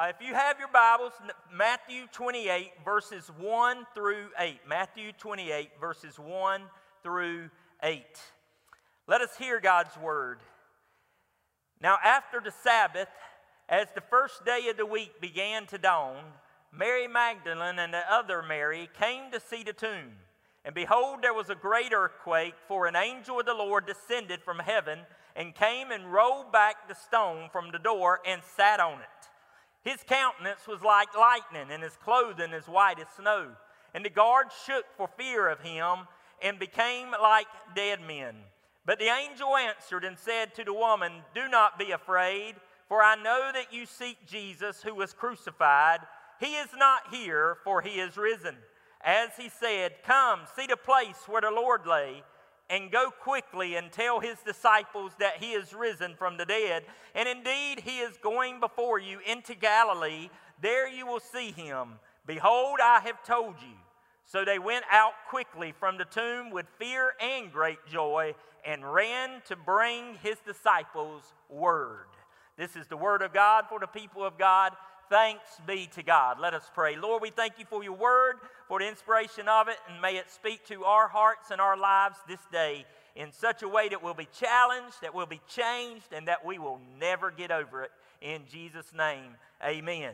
Uh, if you have your Bibles, Matthew 28, verses 1 through 8. Matthew 28, verses 1 through 8. Let us hear God's word. Now, after the Sabbath, as the first day of the week began to dawn, Mary Magdalene and the other Mary came to see the tomb. And behold, there was a great earthquake, for an angel of the Lord descended from heaven and came and rolled back the stone from the door and sat on it. His countenance was like lightning, and his clothing as white as snow. And the guards shook for fear of him and became like dead men. But the angel answered and said to the woman, Do not be afraid, for I know that you seek Jesus who was crucified. He is not here, for he is risen. As he said, Come, see the place where the Lord lay, and go quickly and tell his disciples that he is risen from the dead. And indeed, he is going before you into Galilee. There you will see him. Behold, I have told you. So they went out quickly from the tomb with fear and great joy and ran to bring his disciples word. This is the word of God for the people of God. Thanks be to God. Let us pray. Lord, we thank you for your word, for the inspiration of it, and may it speak to our hearts and our lives this day in such a way that we'll be challenged, that we'll be changed, and that we will never get over it. In Jesus' name, amen.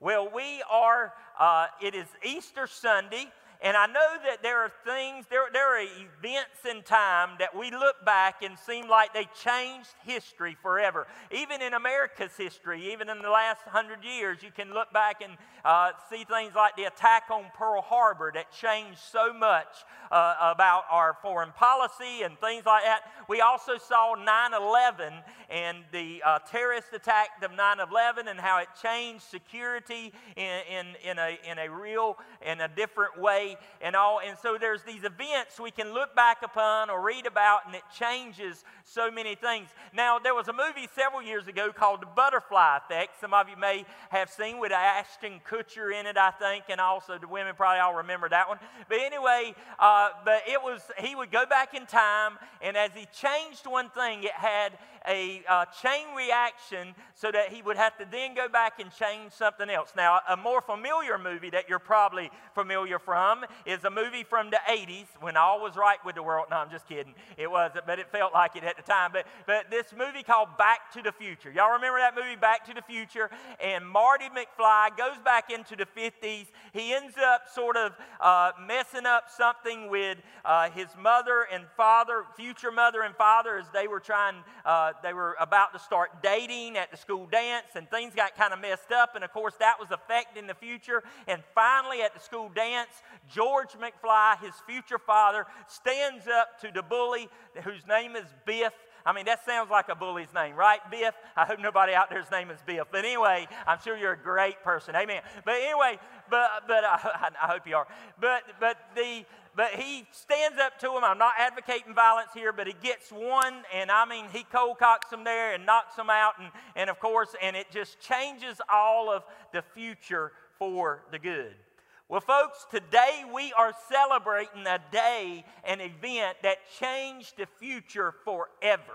Well, we are, uh, it is Easter Sunday. And I know that there are things, there, there are events in time that we look back and seem like they changed history forever. Even in America's history, even in the last hundred years, you can look back and uh, see things like the attack on Pearl Harbor that changed so much uh, about our foreign policy and things like that. We also saw 9 11 and the uh, terrorist attack of 9 11 and how it changed security in, in, in, a, in a real, in a different way and all. And so there's these events we can look back upon or read about, and it changes so many things. Now, there was a movie several years ago called The Butterfly Effect. Some of you may have seen with Ashton Kutcher in it, I think, and also the women probably all remember that one. But anyway, uh, but it was, he would go back in time, and as he changed one thing, it had a uh, chain reaction so that he would have to then go back and change something else. Now, a more familiar movie that you're probably familiar from is a movie from the 80s when all was right with the world. No, I'm just kidding. It wasn't, but it felt like it at the time. But, but this movie called Back to the Future. Y'all remember that movie, Back to the Future? And Marty McFly goes back into the 50s. He ends up sort of uh, messing up something with uh, his mother and father, future mother and father, as they were trying, uh, they were about to start dating at the school dance, and things got kind of messed up. And of course, that was affecting the future. And finally, at the school dance, George McFly, his future father, stands up to the bully whose name is Biff. I mean, that sounds like a bully's name, right? Biff. I hope nobody out there's name is Biff. But anyway, I'm sure you're a great person. Amen. But anyway, but but uh, I hope you are. But but the but he stands up to him. I'm not advocating violence here, but he gets one, and I mean, he cold cocks him there and knocks him out, and, and of course, and it just changes all of the future for the good. Well, folks, today we are celebrating a day, an event that changed the future forever.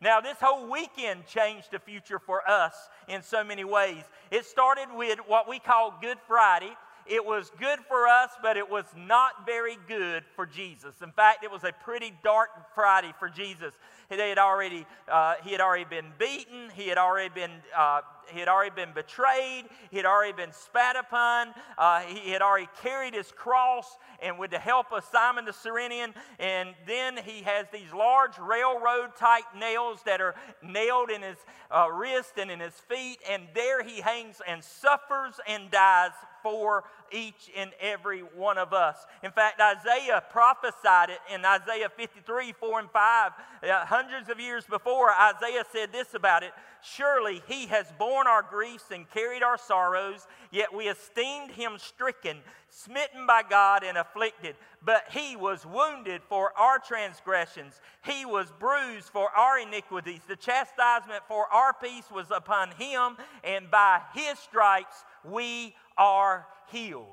Now, this whole weekend changed the future for us in so many ways. It started with what we call Good Friday. It was good for us, but it was not very good for Jesus. In fact, it was a pretty dark Friday for Jesus. He had already, uh, he had already been beaten. He had already been uh, he had already been betrayed, he had already been spat upon, uh, he had already carried his cross, and with the help of Simon the Cyrenian, and then he has these large railroad type nails that are nailed in his uh, wrist and in his feet, and there he hangs and suffers and dies for each and every one of us. In fact, Isaiah prophesied it in Isaiah 53 4 and 5. Uh, hundreds of years before, Isaiah said this about it Surely he has borne our griefs and carried our sorrows, yet we esteemed him stricken, smitten by God, and afflicted. But he was wounded for our transgressions, he was bruised for our iniquities. The chastisement for our peace was upon him, and by his stripes we are healed.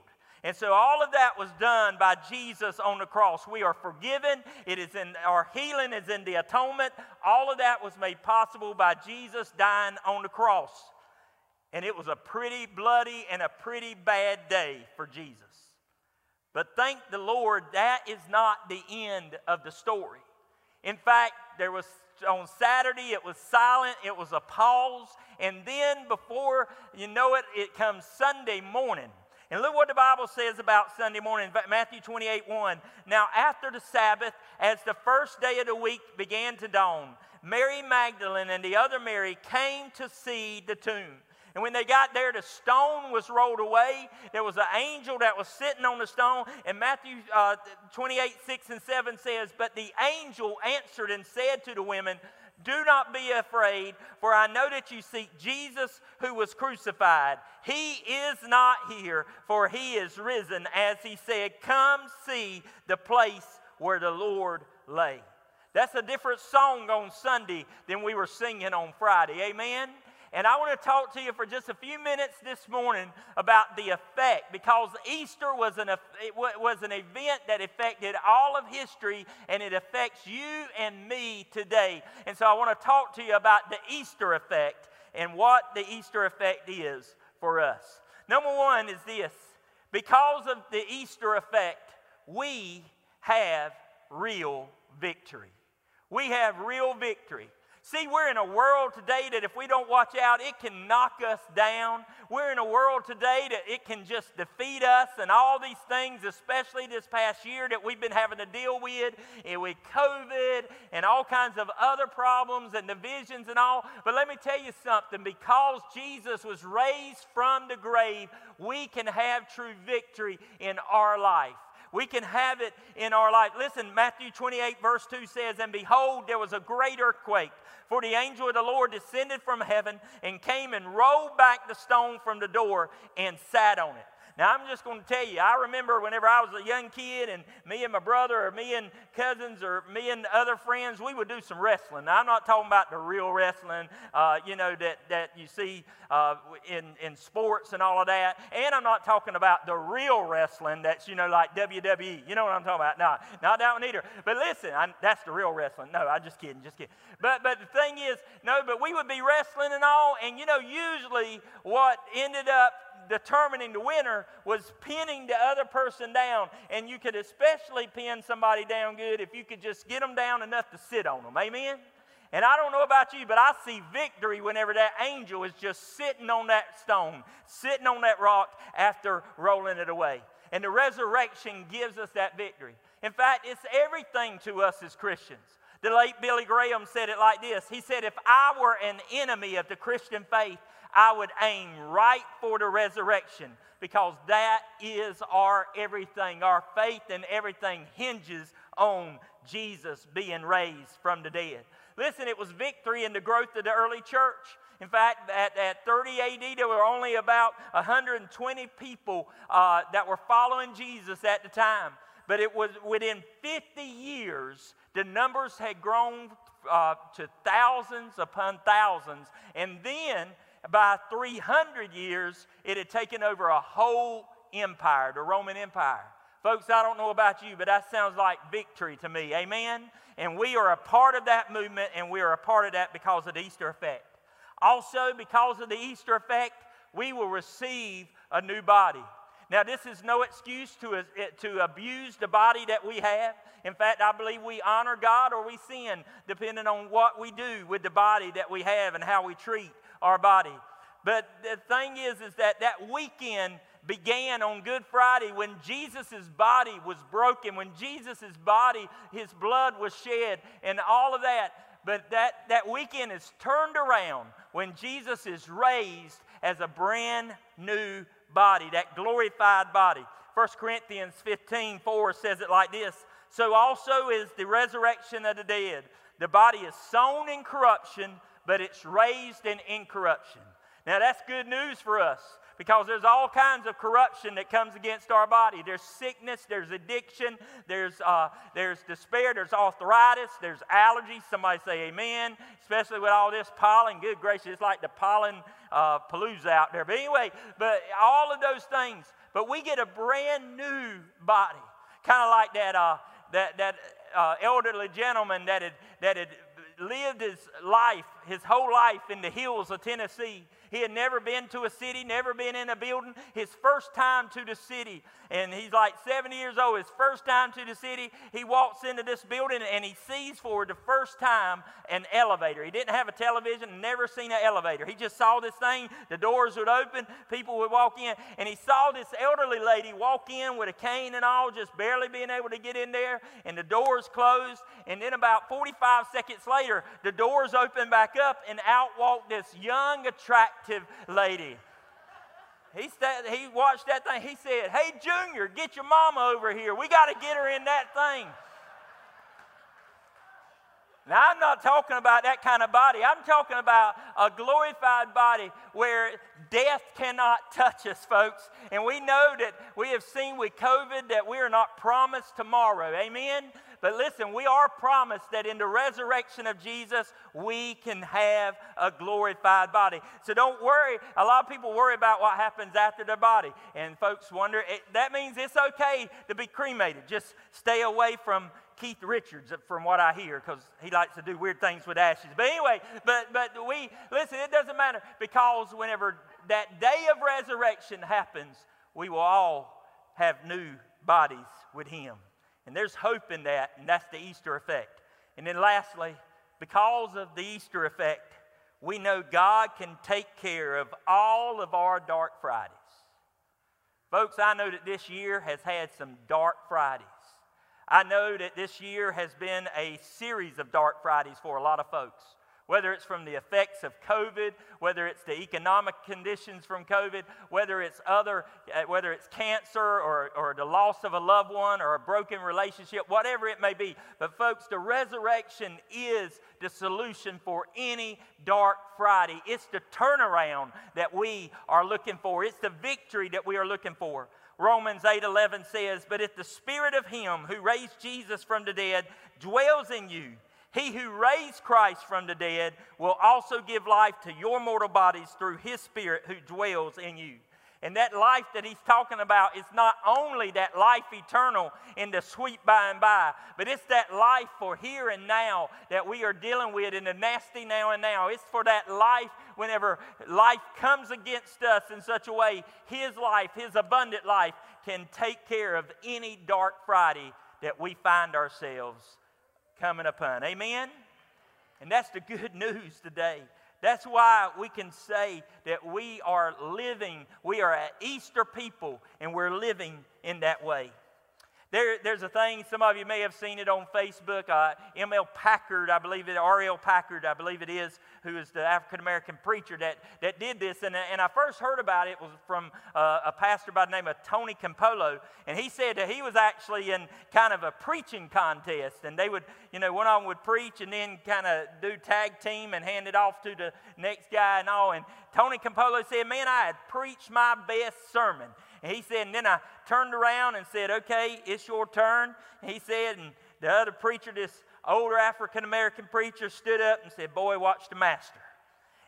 And so all of that was done by Jesus on the cross. We are forgiven. It is in our healing is in the atonement. All of that was made possible by Jesus dying on the cross. And it was a pretty bloody and a pretty bad day for Jesus. But thank the Lord, that is not the end of the story. In fact, there was on Saturday, it was silent, it was a pause, and then before you know it, it comes Sunday morning. And look what the Bible says about Sunday morning, Matthew 28 1. Now, after the Sabbath, as the first day of the week began to dawn, Mary Magdalene and the other Mary came to see the tomb. And when they got there, the stone was rolled away. There was an angel that was sitting on the stone. And Matthew uh, 28 6 and 7 says, But the angel answered and said to the women, do not be afraid, for I know that you seek Jesus who was crucified. He is not here, for he is risen, as he said, Come see the place where the Lord lay. That's a different song on Sunday than we were singing on Friday. Amen? And I want to talk to you for just a few minutes this morning about the effect because Easter was an, was an event that affected all of history and it affects you and me today. And so I want to talk to you about the Easter effect and what the Easter effect is for us. Number one is this because of the Easter effect, we have real victory. We have real victory. See, we're in a world today that if we don't watch out, it can knock us down. We're in a world today that it can just defeat us and all these things, especially this past year that we've been having to deal with, and with COVID and all kinds of other problems and divisions and all. But let me tell you something because Jesus was raised from the grave, we can have true victory in our life. We can have it in our life. Listen, Matthew 28, verse 2 says, And behold, there was a great earthquake, for the angel of the Lord descended from heaven and came and rolled back the stone from the door and sat on it. Now, I'm just going to tell you, I remember whenever I was a young kid and me and my brother or me and cousins or me and other friends, we would do some wrestling. Now, I'm not talking about the real wrestling, uh, you know, that, that you see uh, in, in sports and all of that. And I'm not talking about the real wrestling that's, you know, like WWE. You know what I'm talking about? No, not that one either. But listen, I'm, that's the real wrestling. No, I'm just kidding, just kidding. But, but the thing is, no, but we would be wrestling and all, and, you know, usually what ended up determining the winner was pinning the other person down. And you could especially pin somebody down good if you could just get them down enough to sit on them. Amen? And I don't know about you, but I see victory whenever that angel is just sitting on that stone, sitting on that rock after rolling it away. And the resurrection gives us that victory. In fact, it's everything to us as Christians. The late Billy Graham said it like this He said, If I were an enemy of the Christian faith, I would aim right for the resurrection because that is our everything. Our faith and everything hinges on Jesus being raised from the dead. Listen, it was victory in the growth of the early church. In fact, at, at 30 AD, there were only about 120 people uh, that were following Jesus at the time. But it was within 50 years, the numbers had grown uh, to thousands upon thousands. And then by 300 years, it had taken over a whole empire, the Roman Empire. Folks, I don't know about you, but that sounds like victory to me. Amen? And we are a part of that movement, and we are a part of that because of the Easter effect. Also, because of the Easter effect, we will receive a new body. Now, this is no excuse to, to abuse the body that we have. In fact, I believe we honor God or we sin, depending on what we do with the body that we have and how we treat our body. But the thing is, is that that weekend began on Good Friday when Jesus' body was broken, when Jesus' body, his blood was shed, and all of that. But that, that weekend is turned around when Jesus is raised as a brand new body, that glorified body. 1 Corinthians 15 4 says it like this So also is the resurrection of the dead. The body is sown in corruption but it's raised in incorruption. Now, that's good news for us because there's all kinds of corruption that comes against our body. There's sickness, there's addiction, there's, uh, there's despair, there's arthritis, there's allergies. Somebody say amen, especially with all this pollen. Good gracious, it's like the pollen uh, palooza out there. But anyway, but all of those things. But we get a brand new body, kind of like that, uh, that, that uh, elderly gentleman that had, that had lived his life, his whole life in the hills of Tennessee. He had never been to a city, never been in a building. His first time to the city. And he's like 70 years old. His first time to the city, he walks into this building and he sees for the first time an elevator. He didn't have a television, never seen an elevator. He just saw this thing. The doors would open, people would walk in. And he saw this elderly lady walk in with a cane and all, just barely being able to get in there. And the doors closed. And then about 45 seconds later, the doors opened back up and out walked this young, attractive lady. He, said, he watched that thing. He said, Hey, Junior, get your mama over here. We got to get her in that thing. Now, I'm not talking about that kind of body. I'm talking about a glorified body where death cannot touch us, folks. And we know that we have seen with COVID that we are not promised tomorrow. Amen? But listen, we are promised that in the resurrection of Jesus, we can have a glorified body. So don't worry. A lot of people worry about what happens after their body. And folks wonder, it, that means it's okay to be cremated. Just stay away from Keith Richards, from what I hear, because he likes to do weird things with ashes. But anyway, but, but we, listen, it doesn't matter because whenever that day of resurrection happens, we will all have new bodies with him. And there's hope in that, and that's the Easter effect. And then lastly, because of the Easter effect, we know God can take care of all of our dark Fridays. Folks, I know that this year has had some dark Fridays. I know that this year has been a series of dark Fridays for a lot of folks whether it's from the effects of COVID, whether it's the economic conditions from COVID, whether it's other, uh, whether it's cancer or, or the loss of a loved one or a broken relationship, whatever it may be. But folks, the resurrection is the solution for any dark Friday. It's the turnaround that we are looking for. It's the victory that we are looking for. Romans 8:11 says, "But if the spirit of him who raised Jesus from the dead dwells in you, he who raised Christ from the dead will also give life to your mortal bodies through his Spirit who dwells in you. And that life that he's talking about is not only that life eternal in the sweet by and by, but it's that life for here and now that we are dealing with in the nasty now and now. It's for that life whenever life comes against us in such a way, his life, his abundant life, can take care of any dark Friday that we find ourselves coming upon. Amen? And that's the good news today. That's why we can say that we are living, we are an Easter people, and we're living in that way. There, there's a thing, some of you may have seen it on Facebook. Uh, M.L. Packard, I believe it, R.L. Packard, I believe it is, who is the African American preacher that, that did this. And, and I first heard about it was from uh, a pastor by the name of Tony Campolo. And he said that he was actually in kind of a preaching contest. And they would, you know, one of them would preach and then kind of do tag team and hand it off to the next guy and all. And Tony Campolo said, Man, I had preached my best sermon. And he said, and then I turned around and said, okay, it's your turn. And he said, and the other preacher, this older African American preacher, stood up and said, boy, watch the master.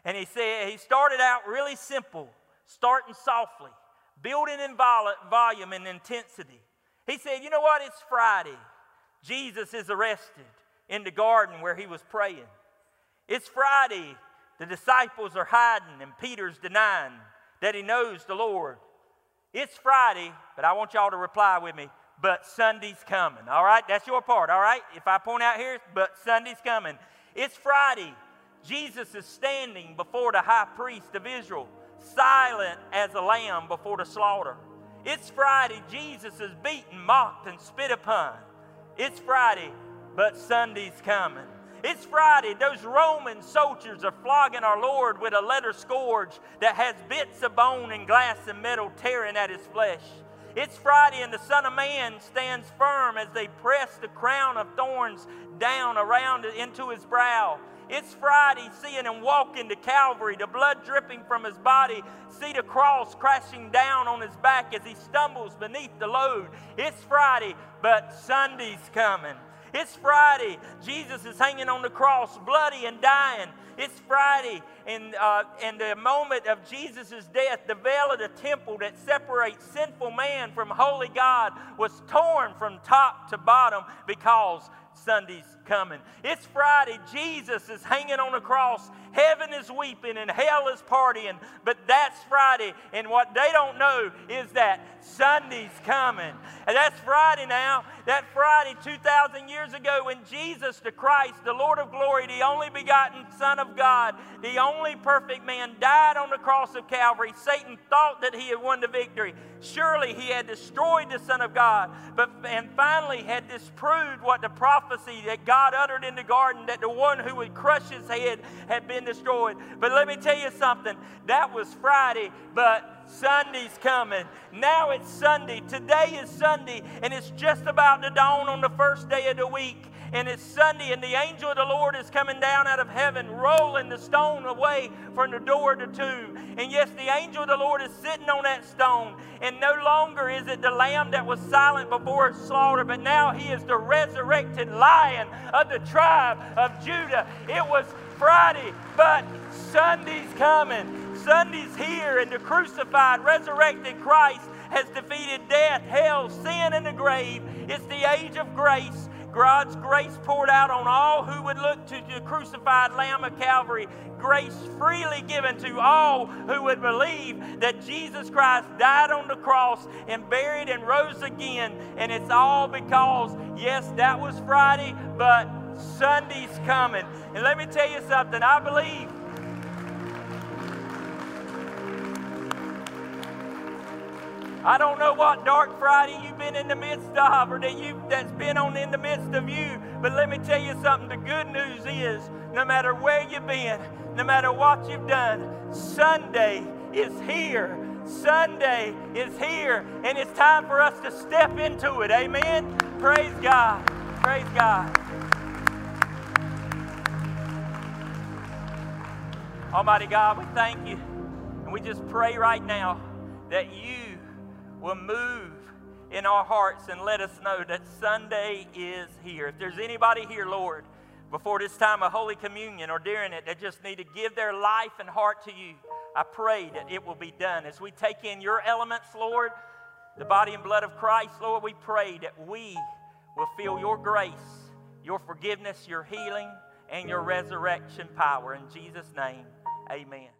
And he said, he started out really simple, starting softly, building in volume and intensity. He said, you know what? It's Friday. Jesus is arrested in the garden where he was praying. It's Friday. The disciples are hiding, and Peter's denying that he knows the Lord. It's Friday, but I want y'all to reply with me, but Sunday's coming. All right? That's your part. All right? If I point out here, but Sunday's coming. It's Friday. Jesus is standing before the high priest of Israel, silent as a lamb before the slaughter. It's Friday. Jesus is beaten, mocked, and spit upon. It's Friday, but Sunday's coming. It's Friday. Those Roman soldiers are flogging our Lord with a leather scourge that has bits of bone and glass and metal tearing at his flesh. It's Friday, and the Son of Man stands firm as they press the crown of thorns down around into his brow. It's Friday, seeing him walk into Calvary, the blood dripping from his body, see the cross crashing down on his back as he stumbles beneath the load. It's Friday, but Sunday's coming. It's Friday. Jesus is hanging on the cross, bloody and dying. It's Friday, and, uh, and the moment of Jesus' death, the veil of the temple that separates sinful man from holy God was torn from top to bottom because Sunday's coming. It's Friday. Jesus is hanging on a cross. Heaven is weeping and hell is partying. But that's Friday. And what they don't know is that Sunday's coming. And that's Friday now. That Friday 2,000 years ago when Jesus the Christ, the Lord of glory, the only begotten Son of God, the only perfect man, died on the cross of Calvary. Satan thought that he had won the victory. Surely he had destroyed the Son of God. But and finally had disproved what the prophecy that God uttered in the garden that the one who would crush his head had been destroyed. But let me tell you something. That was Friday, but Sunday's coming. Now it's Sunday. Today is Sunday, and it's just about to dawn on the first day of the week and it's Sunday, and the angel of the Lord is coming down out of heaven, rolling the stone away from the door the tomb. And yes, the angel of the Lord is sitting on that stone, and no longer is it the lamb that was silent before its slaughter, but now he is the resurrected lion of the tribe of Judah. It was Friday, but Sunday's coming. Sunday's here, and the crucified, resurrected Christ has defeated death, hell, sin, and the grave. It's the age of grace. God's grace poured out on all who would look to the crucified Lamb of Calvary. Grace freely given to all who would believe that Jesus Christ died on the cross and buried and rose again. And it's all because, yes, that was Friday, but Sunday's coming. And let me tell you something, I believe I don't know what dark Friday you've been in the midst of or that you that's been on in the midst of you, but let me tell you something. The good news is no matter where you've been, no matter what you've done, Sunday is here. Sunday is here, and it's time for us to step into it. Amen. Praise God. Praise God. Almighty God, we thank you. And we just pray right now that you will move in our hearts and let us know that Sunday is here. If there's anybody here, Lord, before this time of Holy Communion or during it that just need to give their life and heart to you, I pray that it will be done. As we take in your elements, Lord, the body and blood of Christ, Lord, we pray that we will feel your grace, your forgiveness, your healing, and your resurrection power. In Jesus' name, amen.